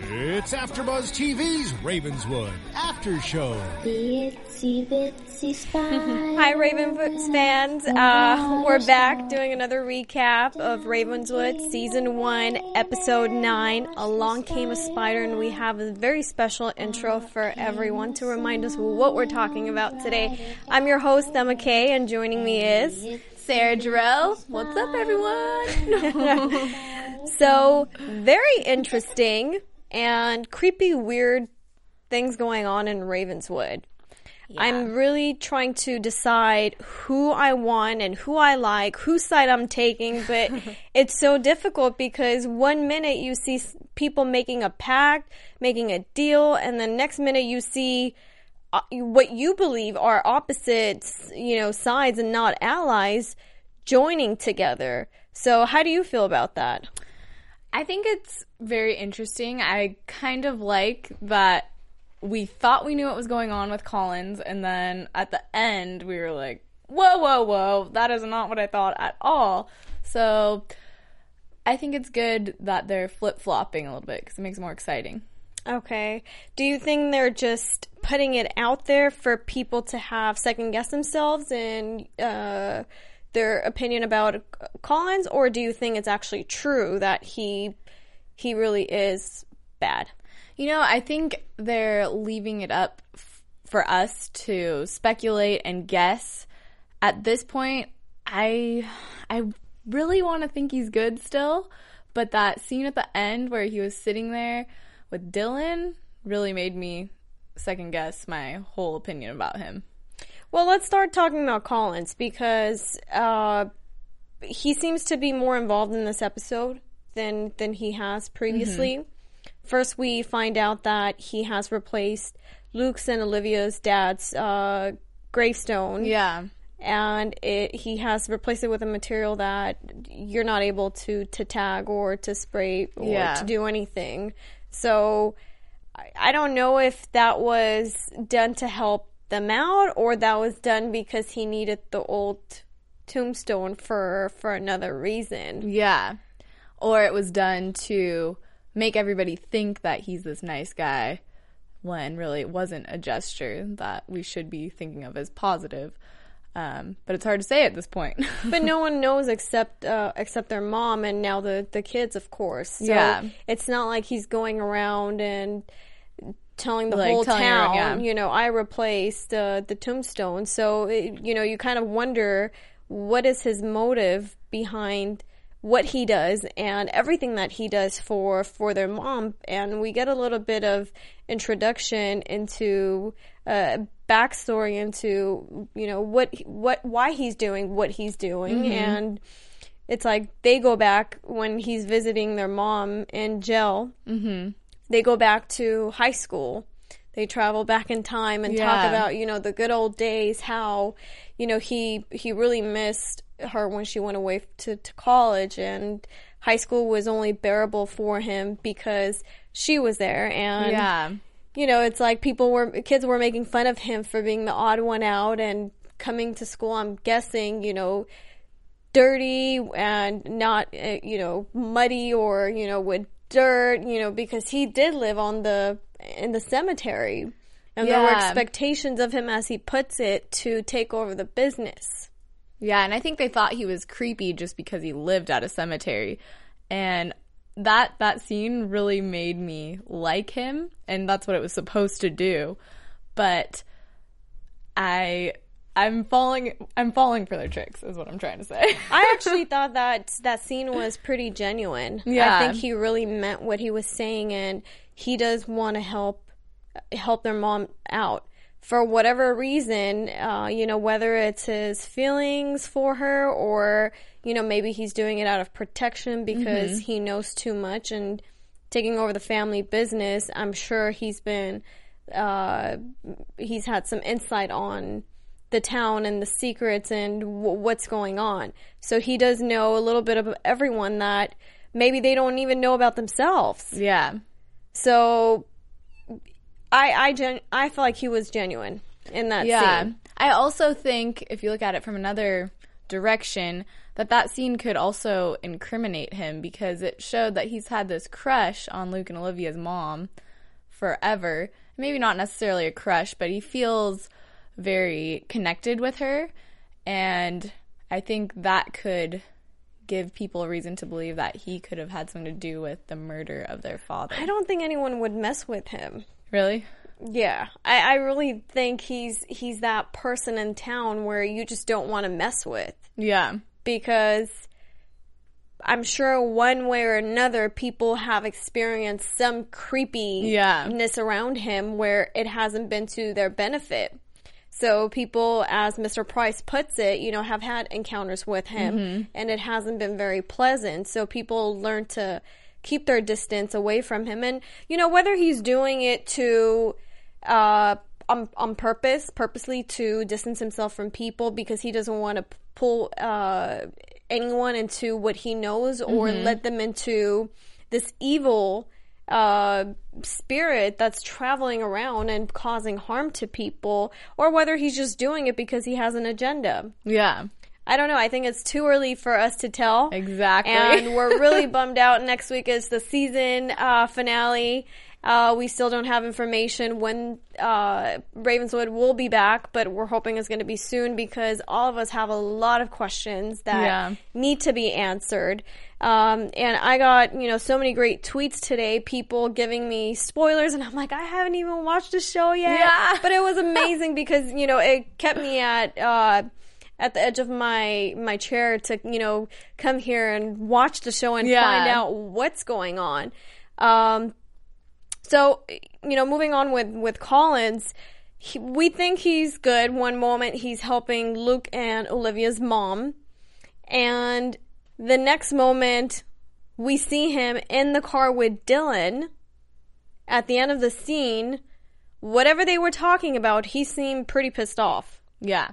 It's AfterBuzz TV's Ravenswood After Show. Itsy bitsy spider. Hi, Ravenswood fans. Uh, we're back doing another recap of Ravenswood Season 1, Episode 9. Along Came a Spider, and we have a very special intro for everyone to remind us what we're talking about today. I'm your host, Emma Kay, and joining me is Sarah Jarrell. What's up, everyone? so, very interesting and creepy, weird things going on in Ravenswood. I'm really trying to decide who I want and who I like, whose side I'm taking, but it's so difficult because one minute you see people making a pact, making a deal, and the next minute you see uh, what you believe are opposites, you know, sides and not allies joining together. So, how do you feel about that? I think it's very interesting. I kind of like that we thought we knew what was going on with Collins, and then at the end, we were like, whoa, whoa, whoa, that is not what I thought at all. So I think it's good that they're flip flopping a little bit because it makes it more exciting. Okay. Do you think they're just putting it out there for people to have second guess themselves and uh, their opinion about Collins, or do you think it's actually true that he he really is bad? You know, I think they're leaving it up f- for us to speculate and guess. At this point, I I really want to think he's good still, but that scene at the end where he was sitting there with Dylan really made me second guess my whole opinion about him. Well, let's start talking about Collins because uh, he seems to be more involved in this episode than than he has previously. First, we find out that he has replaced Luke's and Olivia's dad's uh, gravestone. Yeah. and it, he has replaced it with a material that you're not able to to tag or to spray or Yeah. to do anything. So I, I don't know if that was done to help them out or that was done because he needed the old tombstone for for another reason. Yeah. Or it was done to make everybody think that he's this nice guy when really it wasn't a gesture that we should be thinking of as positive. Um, but it's hard to say at this point. but no one knows except uh, except their mom and now the the kids, of course. So Yeah. it's not like he's going around and telling the Like, whole telling town, yeah. you know, I replaced uh, the tombstone. So it, you know, you kind of wonder what is his motive behind what he does and everything that he does for for their mom and we get a little bit of introduction into uh backstory into you know what what why he's doing what he's doing and it's like they go back when he's visiting their mom in jail mm-hmm. They go back to high school. They travel back in time and talk about you know the good old days how you know he he really missed her when she went away to, to college and high school was only bearable for him because she was there. And yeah. you know, it's like people were, kids were making fun of him for being the odd one out and coming to school, I'm guessing, you know, dirty and not, uh, you know, muddy or, you know, with dirt, you know, because he did live on the, in the cemetery. And there were expectations of him, as he puts it, to take over the business. Yeah, and I think they thought he was creepy just because he lived at a cemetery. And that that scene really made me like him, and that's what it was supposed to do. But I I'm falling I'm falling for their tricks is what I'm trying to say. I actually thought that that scene was pretty genuine. Yeah. I think he really meant what he was saying, and he does want to help help their mom out for whatever reason, uh, you know, whether it's his feelings for her or, you know, maybe he's doing it out of protection because he knows too much and taking over the family business. I'm sure he's been, uh, he's had some insight on the town and the secrets and w- what's going on. So he does know a little bit of everyone that maybe they don't even know about themselves. Yeah. So I I gen- I feel like he was genuine in that Yeah. scene. I also think if you look at it from another direction, that that scene could also incriminate him because it showed that he's had this crush on Luke and Olivia's mom forever. Maybe not necessarily a crush, but he feels very connected with her and I think that could give people a reason to believe that he could have had something to do with the murder of their father. I don't think anyone would mess with him. really? Yeah, I, I really think he's he's that person in town where you just don't want to mess with Yeah. because I'm sure one way or another people have experienced some creepiness Yeah. around him where it hasn't been to their benefit. So people, as Mr. Price puts it, you know, have had encounters with him and it hasn't been very pleasant. So people learn to keep their distance away from him. And, you know, whether he's doing it to, uh, on, on purpose, purposely to distance himself from people because he doesn't want to pull, uh, anyone into what he knows or let them into this evil, uh, spirit that's traveling around and causing harm to people, or whether he's just doing it because he has an agenda. Yeah. I don't know. I think it's too early for us to tell. Exactly. And we're really bummed out. Next week is the season uh, finale. Uh, we still don't have information when uh, Ravenswood will be back, but we're hoping it's going to be soon because all of us have a lot of questions that Yeah. need to be answered. Um, and I got, you know, so many great tweets today, people giving me spoilers, and I'm like, I haven't even watched the show yet. Yeah. But it was amazing because, you know, it kept me at, uh, at the edge of my my chair to you know come here and watch the show and Yeah. find out what's going on. Um, so you know, moving on with with Collins, he, we think he's good. One moment he's helping Luke and Olivia's mom, and the next moment we see him in the car with Dylan. At the end of the scene, whatever they were talking about, he seemed pretty pissed off. yeah.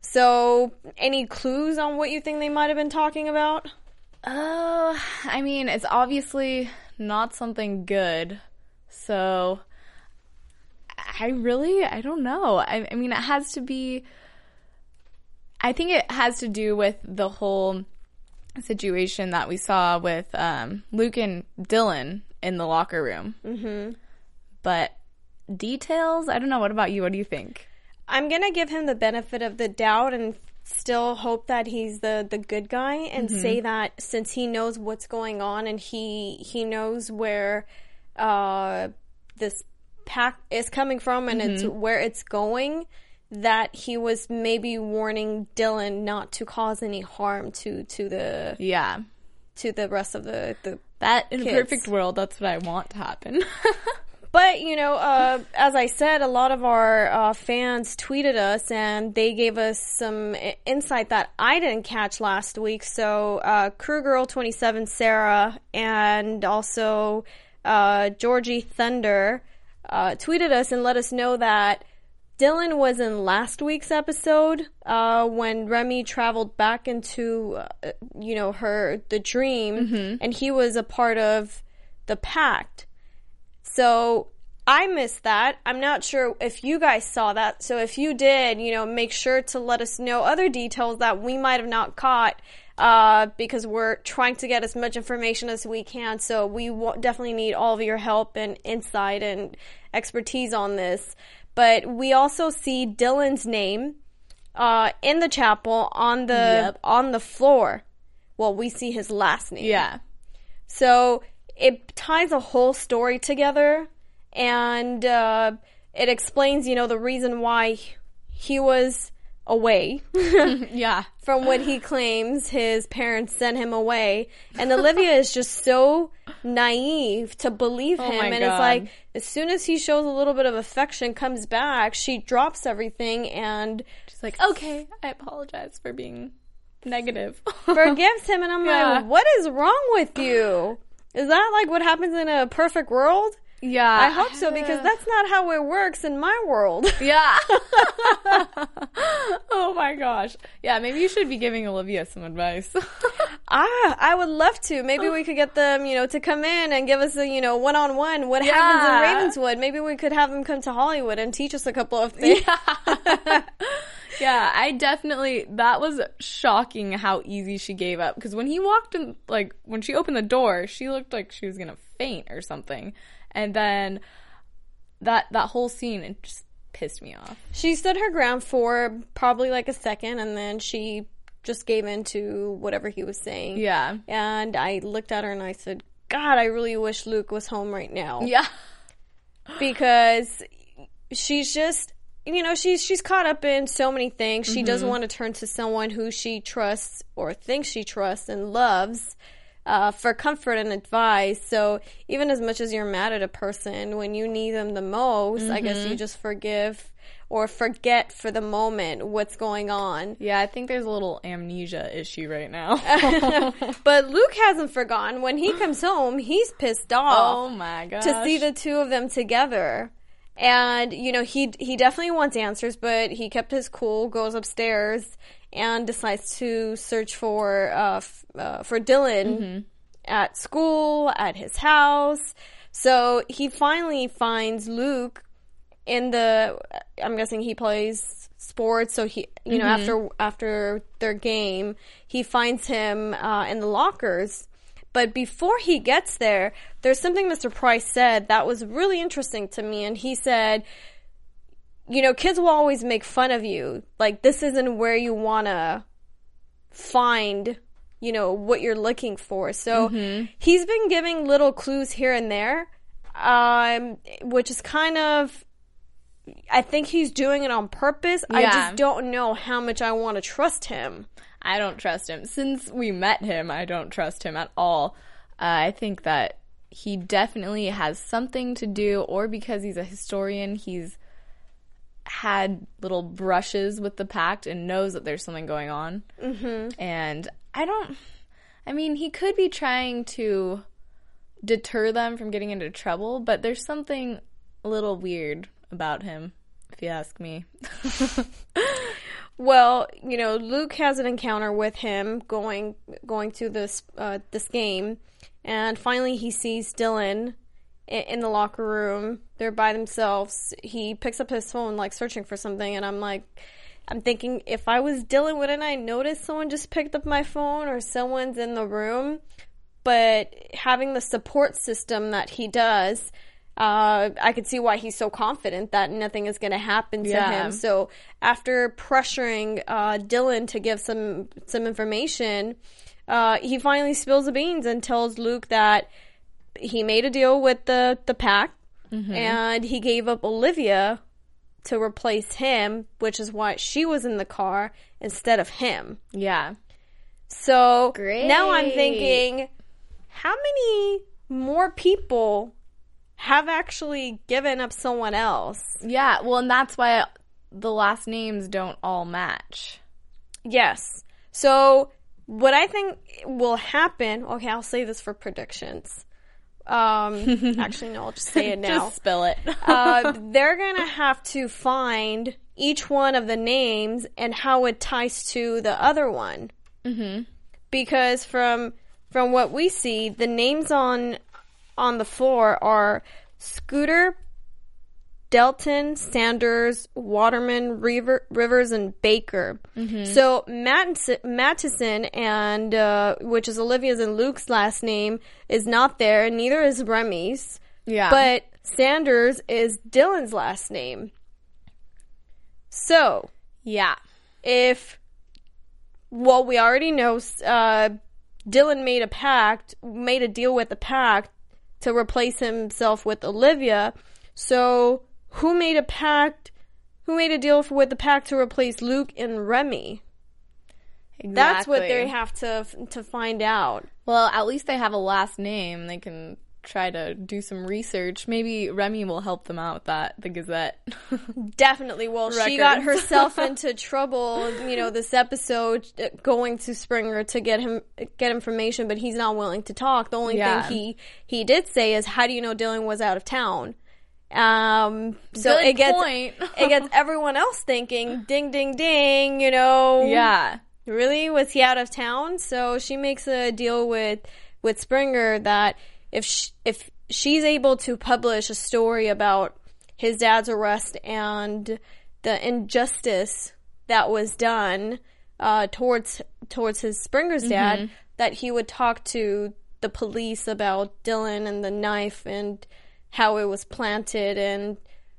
So, any clues on what you think they might have been talking about? Uh, I mean, it's obviously not something good. So, I really, I don't know. I, I mean, it has to be. I think it has to do with the whole situation that we saw with um, Luke and Dylan in the locker room. Mm-hmm. But details, I don't know. What about you? What do you think? I'm gonna give him the benefit of the doubt and still hope that he's the the good guy and say that since he knows what's going on and he he knows where uh this pact is coming from and it's where it's going that he was maybe warning Dylan not to cause any harm to to the Yeah. to the rest of the the That in Kids. a perfect world, that's what I want to happen. But you know, uh, as I said, a lot of our uh, fans tweeted us, and they gave us some insight that I didn't catch last week. So, uh, Crew Girl Twenty Seven Sarah and also uh, Georgie Thunder uh, tweeted us and let us know that Dylan was in last week's episode uh, when Remy traveled back into, uh, you know, her the dream, and he was a part of the pact. So I missed that. I'm not sure if you guys saw that. So if you did, you know, make sure to let us know other details that we might have not caught. Uh, because we're trying to get as much information as we can. So we w- definitely need all of your help and insight and expertise on this. But we also see Dylan's name, uh, in the chapel on the, Yep. on the floor. Well, we see his last name. yeah. So it ties a whole story together and uh, it explains, you know, the reason why he was away Yeah. from what he claims his parents sent him away. And Olivia is just so naive to believe oh him my and it's like as soon as he shows a little bit of affection comes back she drops everything and She's like, okay, I apologize for being negative. forgives him and i'm Yeah. like what is wrong with you is that like what happens in a perfect world yeah, i hope so because that's not how it works in my world Yeah. oh my gosh. Yeah, maybe you should be giving Olivia some advice. ah i would love to maybe we could get them you know to come in and give us a you know one-on-one what happens in ravenswood maybe we could have them come to hollywood and teach us a couple of things yeah, I definitely that was shocking how easy she gave up because when he walked in like when she opened the door, she looked like she was going to faint or something. And then that that whole scene it just pissed me off. She stood her ground for probably like a second and then she just gave in to whatever he was saying. Yeah. And I looked at her and I said, God, I really wish Luke was home right now. Yeah. Because she's just you know, she's she's caught up in so many things. She doesn't mm-hmm. want to turn to someone who she trusts or thinks she trusts and loves. Uh, for comfort and advice. So even as much as you're mad at a person, when you need them the most, I guess you just forgive or forget for the moment what's going on. Yeah, I think there's a little amnesia issue right now. But Luke hasn't forgotten. When he comes home, he's pissed off. oh my gosh. to see the two of them together. And you know he he definitely wants answers, but he kept his cool. Goes upstairs and decides to search for uh, f- uh for Dylan at school, at his house. So he finally finds Luke in the. I'm guessing he plays sports, so he you know after after their game, he finds him uh, in the lockers. But before he gets there, there's something Mr. Price said that was really interesting to me, and he said, you know, kids will always make fun of you. Like, this isn't where you want to find, you know, what you're looking for. So he's been giving little clues here and there, um, which is kind of. I think he's doing it on purpose. I just don't know how much I want to trust him. I don't trust him. Since we met him, I don't trust him at all. Uh, I think that he definitely has something to do, or because he's a historian, he's had little brushes with the pact and knows that there's something going on. Mm-hmm. And I don't. I mean, he could be trying to deter them from getting into trouble, but there's something a little weird about him, if you ask me. Well, you know, Luke has an encounter with him going going to this uh, this game, and finally he sees Dylan in the locker room. They're by themselves. He picks up his phone, like searching for something, and I'm like, I'm thinking, if I was Dylan, wouldn't I notice someone just picked up my phone or someone's in the room? But having the support system that he does, uh, I could see why he's so confident that nothing is going to happen to Yeah. him. So after pressuring uh, Dylan to give some some information, uh, he finally spills the beans and tells Luke that he made a deal with the the pact, mm-hmm. and he gave up Olivia to replace him, which is why she was in the car instead of him. yeah. So now I'm thinking, how many more people have actually given up someone else? Yeah, well, and that's why the last names don't all match. Yes. So what I think will happen, okay, I'll say this for predictions. Um, actually, no, I'll just say it now. Just spill it. uh, they're gonna have to find each one of the names and how it ties to the other one. Mm-hmm. Because from from what we see, the names on on the floor are Scooter, Delton, Sanders, Waterman, River, Rivers, and Baker. So Mattis- Matheson and uh, which is Olivia's and Luke's last name is not there, and neither is Remy's. yeah. But Sanders is Dylan's last name. So, yeah. if, well, we already know uh, Dylan made a pact, made a deal with the pact to replace himself with Olivia. So, who made a pact? Who made a deal with the pact to replace Luke and Remy? That's what they have to to find out. Well, at least they have a last name. They can try to do some research. Maybe Remy will help them out with that, the Gazette. Definitely. Well, she got herself into trouble, you know, this episode uh, going to Springer to get him get information, but he's not willing to talk. The only Yeah. thing he he did say is, "How do you know Dylan was out of town?" Um, so Good it gets point. it gets everyone else thinking, "Ding, ding, ding!" You know, yeah. really was he out of town so she makes a deal with with springer that if sh if she's able to publish a story about his dad's arrest and the injustice that was done uh, towards towards his springer's dad that he would talk to the police about dylan and the knife and how it was planted and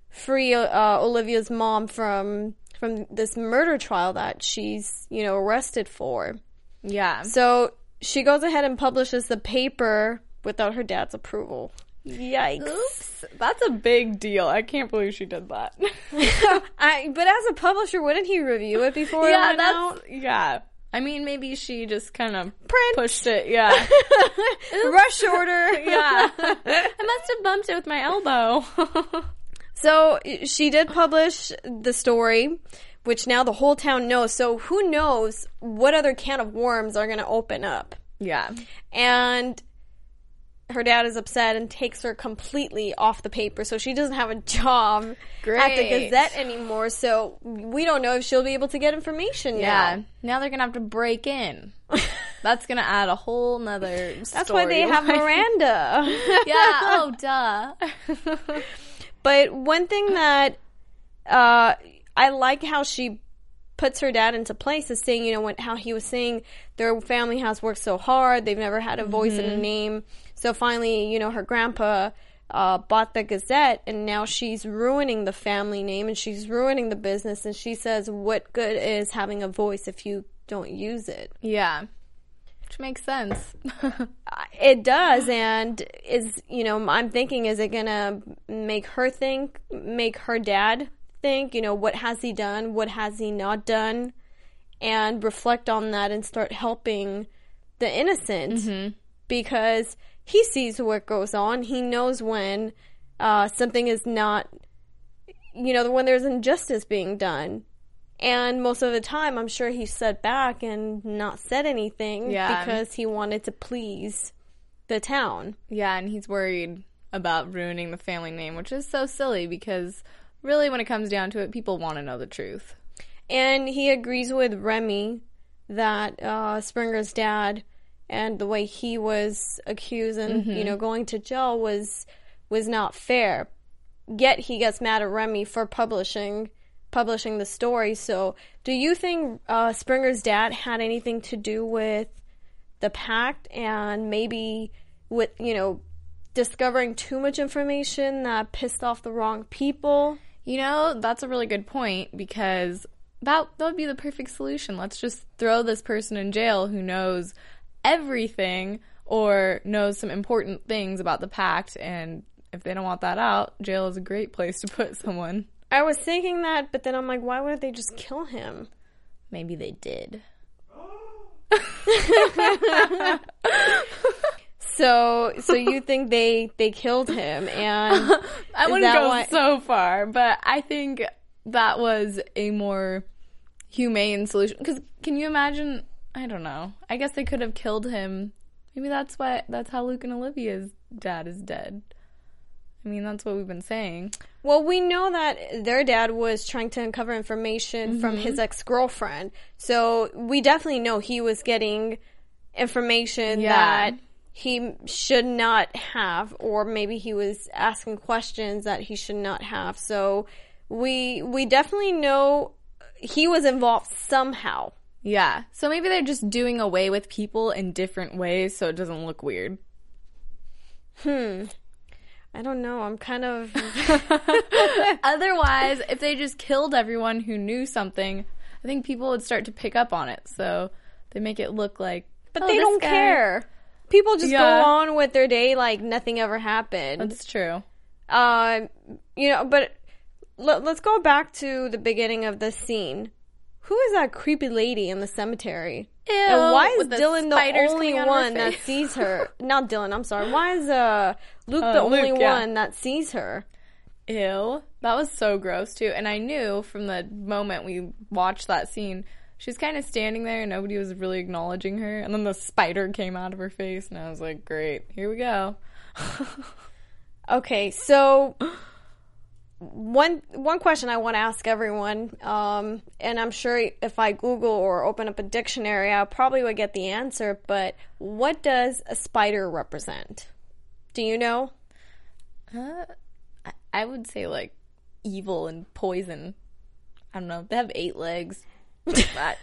free uh, Olivia's mom from from this murder trial that she's you know arrested for. Yeah. So she goes ahead and publishes the paper without her dad's approval. Yikes! Oops. That's a big deal. I can't believe she did that. I, but as a publisher, wouldn't he review it before it yeah, went that's out? yeah. I mean, maybe she just kind of pushed it. Yeah. Rush order. yeah. I must have bumped it with my elbow. So she did publish the story, which now the whole town knows. So who knows what other can of worms are going to open up? yeah. and her dad is upset and takes her completely off the paper so she doesn't have a job at the gazette anymore so we don't know if she'll be able to get information Yeah. now Now they're gonna have to break in. That's gonna add a whole nother. that's why they have miranda yeah. Oh, duh. but one thing that uh, i like how she puts her dad into place is saying you know when, how he was saying their family has worked so hard they've never had a voice and a name so finally you know her grandpa uh, bought the Gazette, and now she's ruining the family name and she's ruining the business. And she says, "What good is having a voice if you don't use it?" yeah. Which makes sense. It does, and is you know I'm thinking, is it gonna make her think, make her dad think? You know, what has he done? What has he not done? And reflect on that and start helping the innocent because he sees what goes on. He knows when uh, something is not, you know, when there's injustice being done. And most of the time, I'm sure he sat back and not said anything Yeah. because he wanted to please the town. yeah, and he's worried about ruining the family name, which is so silly because really, when it comes down to it, people want to know the truth. And he agrees with Remy that uh, Springer's dad and the way he was accused and you know going to jail was was not fair. Yet he gets mad at Remy for publishing publishing the story. So, do you think uh, Springer's dad had anything to do with the pact and maybe with you know discovering too much information that pissed off the wrong people? You know, that's a really good point because that that would be the perfect solution. Let's just throw this person in jail who knows everything or knows some important things about the pact and if they don't want that out, jail is a great place to put someone. I was thinking that, but then I'm like, why wouldn't they just kill him? Maybe they did. So, so you think they they killed him, and I wouldn't go why- so far, but I think that was a more humane solution. Because can you imagine? I don't know. I guess they could have killed him. Maybe that's why. That's how Luke and Olivia's dad is dead. I mean, that's what we've been saying. well, we know that their dad was trying to uncover information from his mm-hmm. ex girlfriend. So we definitely know he was getting information Yeah. that he should not have, or maybe he was asking questions that he should not have. So we we definitely know he was involved somehow. Yeah. So maybe they're just doing away with people in different ways so it doesn't look weird. Hmm. I don't know. I'm kind of Otherwise, if they just killed everyone who knew something, I think people would start to pick up on it. So they make it look like. But "Oh, they don't guy-" care. People just Yeah. go on with their day like nothing ever happened. That's true. Uh, you know, but let, let's go back to the beginning of the scene. Who is that creepy lady in the cemetery? Ew, and why is Dylan the only coming out of her one that sees her? Not Dylan, I'm sorry. Why is uh Luke Oh, the only yeah. one that sees her? Ew. That was so gross too. And I knew from the moment we watched that scene, she was kind of standing there and nobody was really acknowledging her. And then the spider came out of her face and I was like, great, here we go. Okay, so one one question I want to ask everyone, um, and I'm sure if I Google or open up a dictionary, I probably would get the answer. But what does a spider represent? Do you know? Uh, I- would say like evil and poison. I don't know. They have eight legs. that,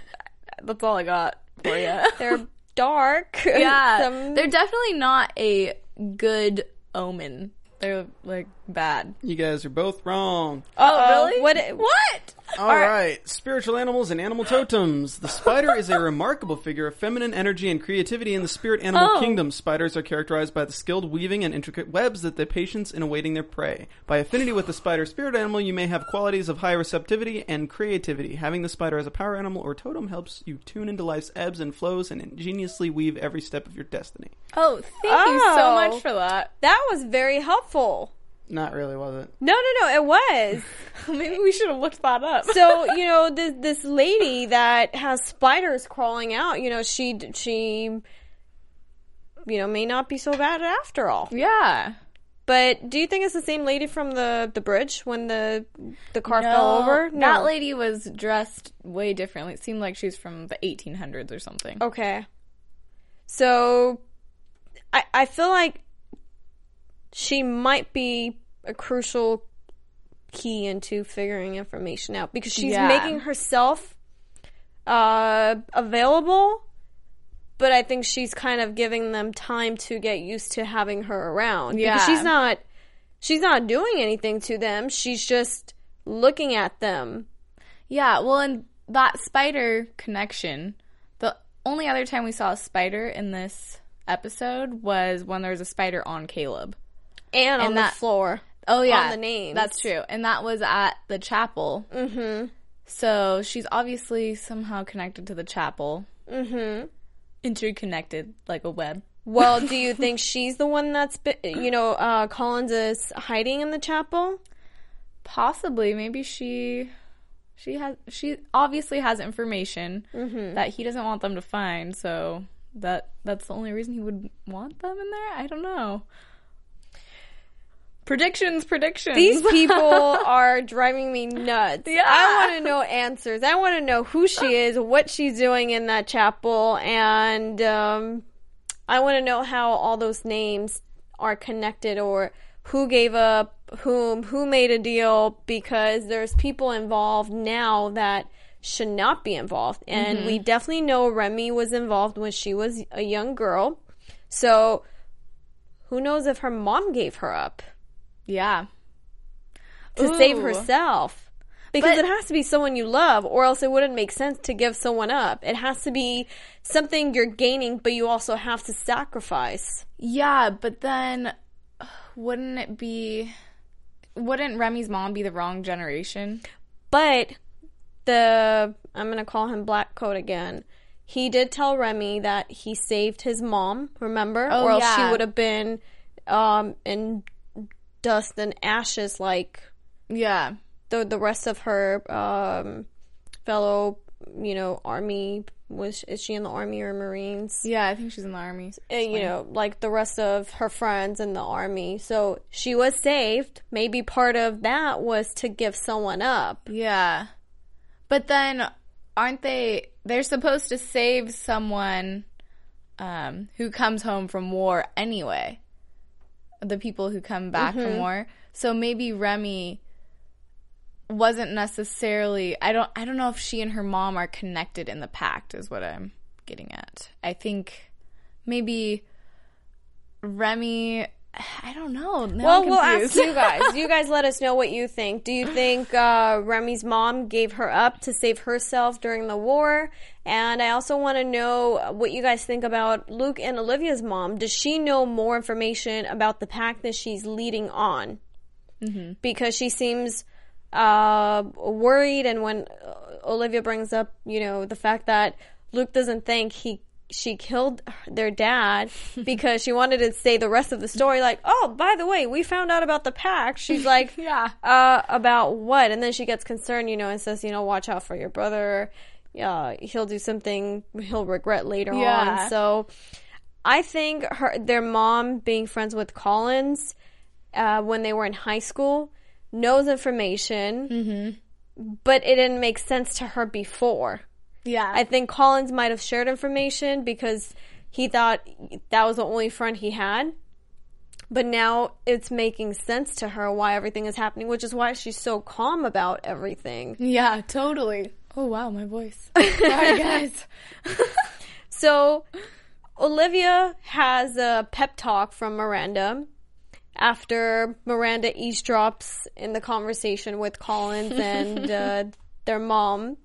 that's all I got for you. They're dark. yeah, Some- they're definitely not a good omen. They're like bad. You guys are both wrong. Oh, uh, really? What- What? All right. spiritual animals and animal totems. The spider is a remarkable figure of feminine energy and creativity in the spirit animal Oh. kingdom. Spiders are characterized by the skilled weaving and intricate webs that they patience in awaiting their prey. By affinity with the spider spirit animal, you may have qualities of high receptivity and creativity. Having the spider as a power animal or totem helps you tune into life's ebbs and flows and ingeniously weave every step of your destiny. Oh, thank you so Oh. much for that. that was very helpful. Not really, was it? No, no, no, it was. Maybe we should have looked that up. so you know this this lady that has spiders crawling out you know she she you know may not be so bad after all yeah. but do you think it's the same lady from the the bridge when the the car fell over? No, That lady was dressed way differently. It seemed like she's from the 1800s or something. okay so i i feel like she might be a crucial key into figuring information out because she's Yeah. making herself uh available but I think she's kind of giving them time to get used to having her around. Yeah. Because she's not she's not doing anything to them. She's just looking at them. Yeah, well, and that spider connection, the only other time we saw a spider in this episode was when there was a spider on Caleb. And, on And the that- floor. Oh yeah, On the names. That's true, and that was at the chapel. Mm-hmm. So she's obviously somehow connected to the chapel. Mm-hmm. Interconnected like a web. Well, do you think she's the one that's been, you know, uh, Collins is hiding in the chapel? Possibly, maybe she, she has, she obviously has information that he doesn't want them to find. So that that's the only reason he would want them in there. I don't know. Predictions, predictions. These people are driving me nuts. Yeah. I want to know answers. I want to know who she is, what she's doing in that chapel, and um, I want to know how all those names are connected or who gave up whom, who made a deal, because there's people involved now that should not be involved. And we definitely know Remy was involved when she was a young girl. So who knows if her mom gave her up? Yeah. to save herself. Because But- it has to be someone you love, or else it wouldn't make sense to give someone up. It has to be something you're gaining, but you also have to sacrifice. Yeah, but then wouldn't it be? Wouldn't Remy's mom be the wrong generation? But the I'm gonna call him Black Coat again. He did tell Remy that he saved his mom. Remember, Oh, or else yeah. she would have been um, in dust and ashes like Yeah. the the rest of her um, fellow, you know, army. Was is she in the army or Marines? Yeah, I think she's in the army. uh, you know, like the rest of her friends in the army. So she was saved. Maybe part of that was to give someone up. Yeah. But then aren't they they're supposed to save someone um who comes home from war anyway. The people who come back from mm-hmm. war. So maybe Remy wasn't necessarily I don't I don't know if she and her mom are connected in the pact is what I'm getting at. I think maybe Remy I don't know. Now Well, we'll ask you guys. You guys let us know what you think. Do you think uh, Remy's mom gave her up to save herself during the war? And I also want to know what you guys think about Luke and Olivia's mom. Does she know more information about the pact that she's leading on? Because she seems uh, worried, and when uh, Olivia brings up, you know, the fact that Luke doesn't think he she killed their dad because she wanted to say the rest of the story like, "Oh, by the way, we found out about the pact She's like, Yeah. uh about what?" And then she gets concerned, you know, and says, "You know, watch out for your brother. Yeah, he'll do something he'll regret later Yeah. on." So I think her their mom being friends with Collins uh, when they were in high school knows information, Mm-hmm. but it didn't make sense to her before. Yeah. I think Collins might have shared information because he thought that was the only friend he had. But now it's making sense to her why everything is happening, which is why she's so calm about everything. yeah, totally. Oh wow, my voice. Sorry guys. So Olivia has a pep talk from Miranda after Miranda eavesdrops in the conversation with Collins and uh, their mom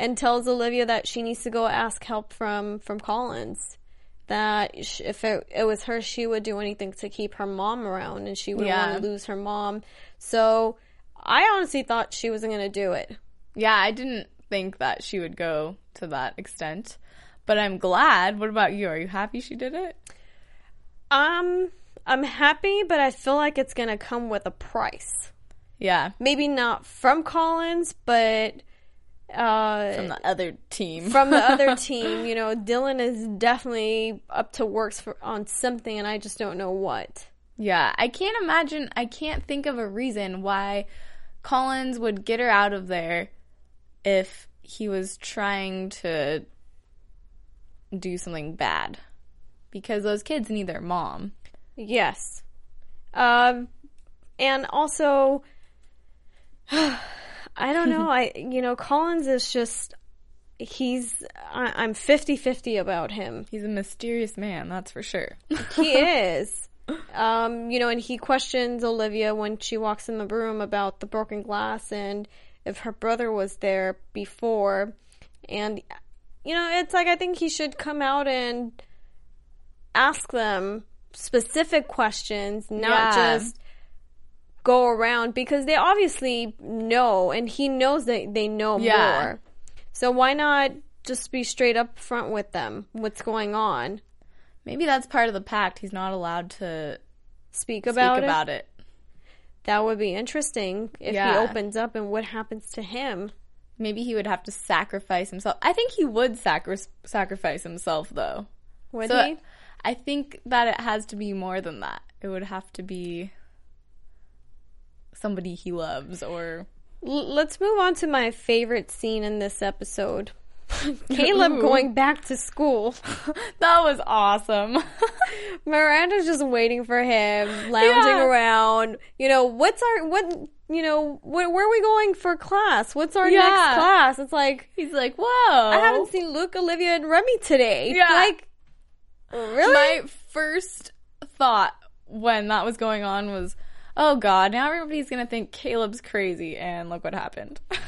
and tells Olivia that she needs to go ask help from from Collins. That if it, it was her, she would do anything to keep her mom around, and she wouldn't Yeah. want to lose her mom. So I honestly thought she wasn't going to do it. Yeah, I didn't think that she would go to that extent. But I'm glad. What about you? Are you happy she did it? Um, I'm happy, but I feel like it's going to come with a price. Yeah. maybe not from Collins, but uh, From the other team. from the other team. You know, Dylan is definitely up to works for on something, and I just don't know what. Yeah, I can't imagine, I can't think of a reason why Collins would get her out of there if he was trying to do something bad. Because those kids need their mom. Yes, um, and also, I don't know. I you know, Collins is just he's I, I'm 50-50 about him. He's a mysterious man, that's for sure. he is. Um, you know, and he questions Olivia when she walks in the room about the broken glass and if her brother was there before. And, you know, it's like I think he should come out and ask them specific questions, not Yeah. just go around because they obviously know and he knows that they know Yeah. more. So why not just be straight up front with them? What's going on? Maybe that's part of the pact. He's not allowed to Speak about speak it. about it. That would be interesting if Yeah. he opens up and what happens to him. Maybe he would have to sacrifice himself. I think he would sacri- sacrifice himself, though. Would So he? I think that it has to be more than that. It would have to be somebody he loves or L- let's move on to my favorite scene in this episode. Caleb Ooh. going back to school. that was awesome. Miranda's just waiting for him, lounging Yeah. around. You know, what's our what? You know, wh- where are we going for class? What's our Yeah. next class? It's like He's like, "Whoa!" I haven't seen Luke, Olivia, and Remy today. Yeah. like really? My first thought when that was going on was, "Oh God, now everybody's gonna think Caleb's crazy." And look what happened.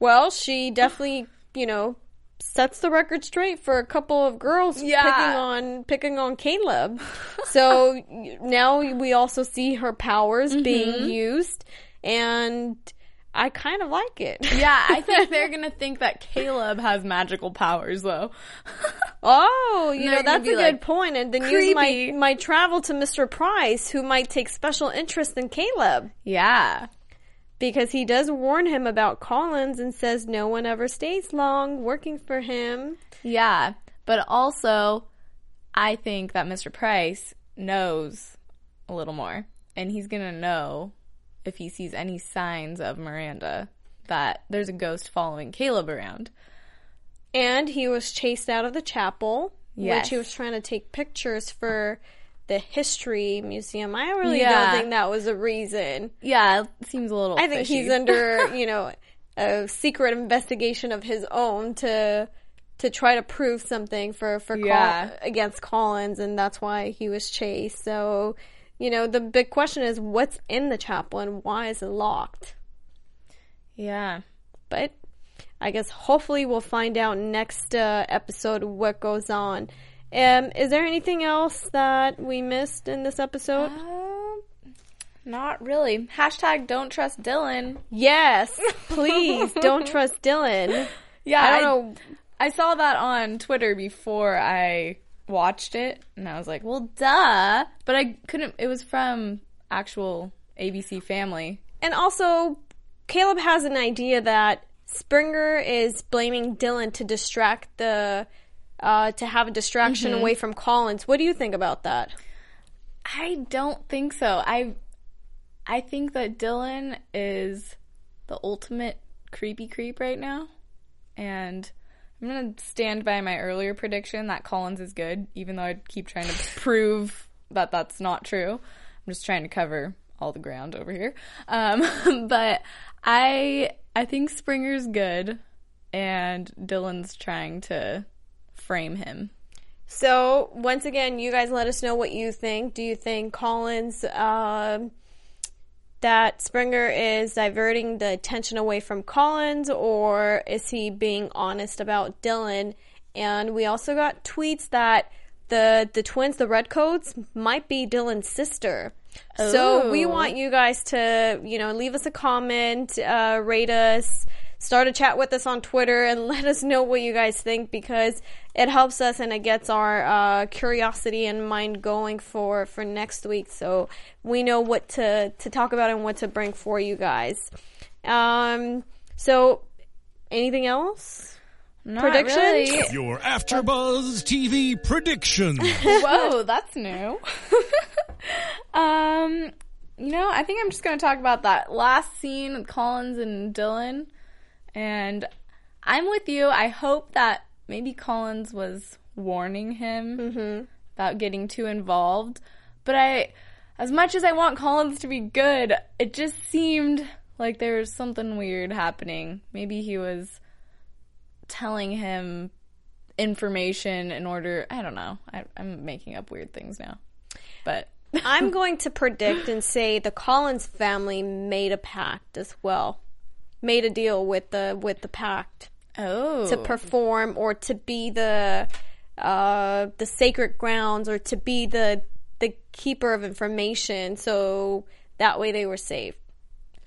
Well, she definitely, you know, sets the record straight for a couple of girls Yeah. picking on picking on Caleb. so now we also see her powers Mm-hmm. being used, and I kind of like it. yeah, I think they're gonna think that Caleb has magical powers, though. Oh, you know that's a good like, point, and then use my creepy. my travel to Mr. Price, who might take special interest in Caleb. yeah, Because he does warn him about Collins and says no one ever stays long working for him. yeah, but also, I think that Mr. Price knows a little more, and he's gonna know if he sees any signs of Miranda that there's a ghost following Caleb around. And he was chased out of the chapel, Yes. which he was trying to take pictures for the history museum. I really Yeah. don't think that was a reason. Yeah, it seems a little. I think fishy. he's under, you know, a secret investigation of his own to to try to prove something for for Col- against Collins, and that's why he was chased. So, you know, the big question is what's in the chapel and why is it locked? yeah. but I guess hopefully we'll find out next uh, episode what goes on. Um, is there anything else that we missed in this episode? Um, Not really. Hashtag don't trust Dylan. Yes, please don't trust Dylan. Yeah, I don't know. I saw that on Twitter before I watched it, and I was like, well, duh. But I couldn't, it was from actual ABC Family. And also, Caleb has an idea that Springer is blaming Dylan to distract the, uh, to have a distraction away from Collins. What do you think about that? I don't think so. I I think that Dylan is the ultimate creepy creep right now. And I'm to stand by my earlier prediction that Collins is good, even though I keep trying to prove that that's not true. I'm just trying to cover all the ground over here. Um, but I I think Springer's good and Dylan's trying to frame him. So once again, you guys let us know what you think. Do you think Collins um, that Springer is diverting the attention away from Collins, or is he being honest about Dylan? And we also got tweets that the the twins, the Redcoats, might be Dylan's sister. So we Oh. want you guys to, you know, leave us a comment, uh, rate us, start a chat with us on Twitter, and let us know what you guys think because it helps us and it gets our uh, curiosity and mind going for for next week. So we know what to to talk about and what to bring for you guys. Um, so anything else? Not Predictions? really. Your AfterBuzz TV prediction. Whoa, that's new. um, you know, I think I'm just going to talk about that last scene with Collins and Dylan. And I'm with you. I hope that maybe Collins was warning him mm-hmm. about getting too involved. But I, as much as I want Collins to be good, it just seemed like there was something weird happening. Maybe he was telling him information in order. I don't know. I, I'm making up weird things now, but I'm going to predict and say the Collins family made a pact as well, made a deal with the with the pact oh, to perform or to be the uh, the sacred grounds or to be the the keeper of information. So that way they were safe.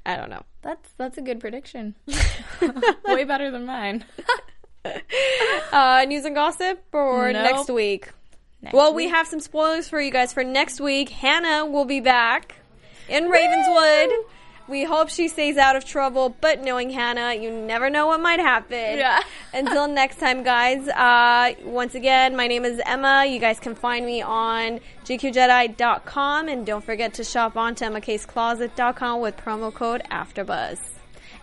I don't know. that's that's a good prediction. Way better than mine. Uh, news and gossip or Nope. next week? well, we have some spoilers for you guys for next week. Hannah will be back in Ravenswood. We hope she stays out of trouble, but knowing Hannah, you never know what might happen. Yeah. Until next time, guys. Uh, once again, my name is Emma. You guys can find me on gqjedi.com and don't forget to shop on to emmacasecloset.com with promo code AFTERBUZZ.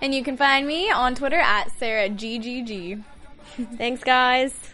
And you can find me on Twitter at SarahGGG. Thanks, guys.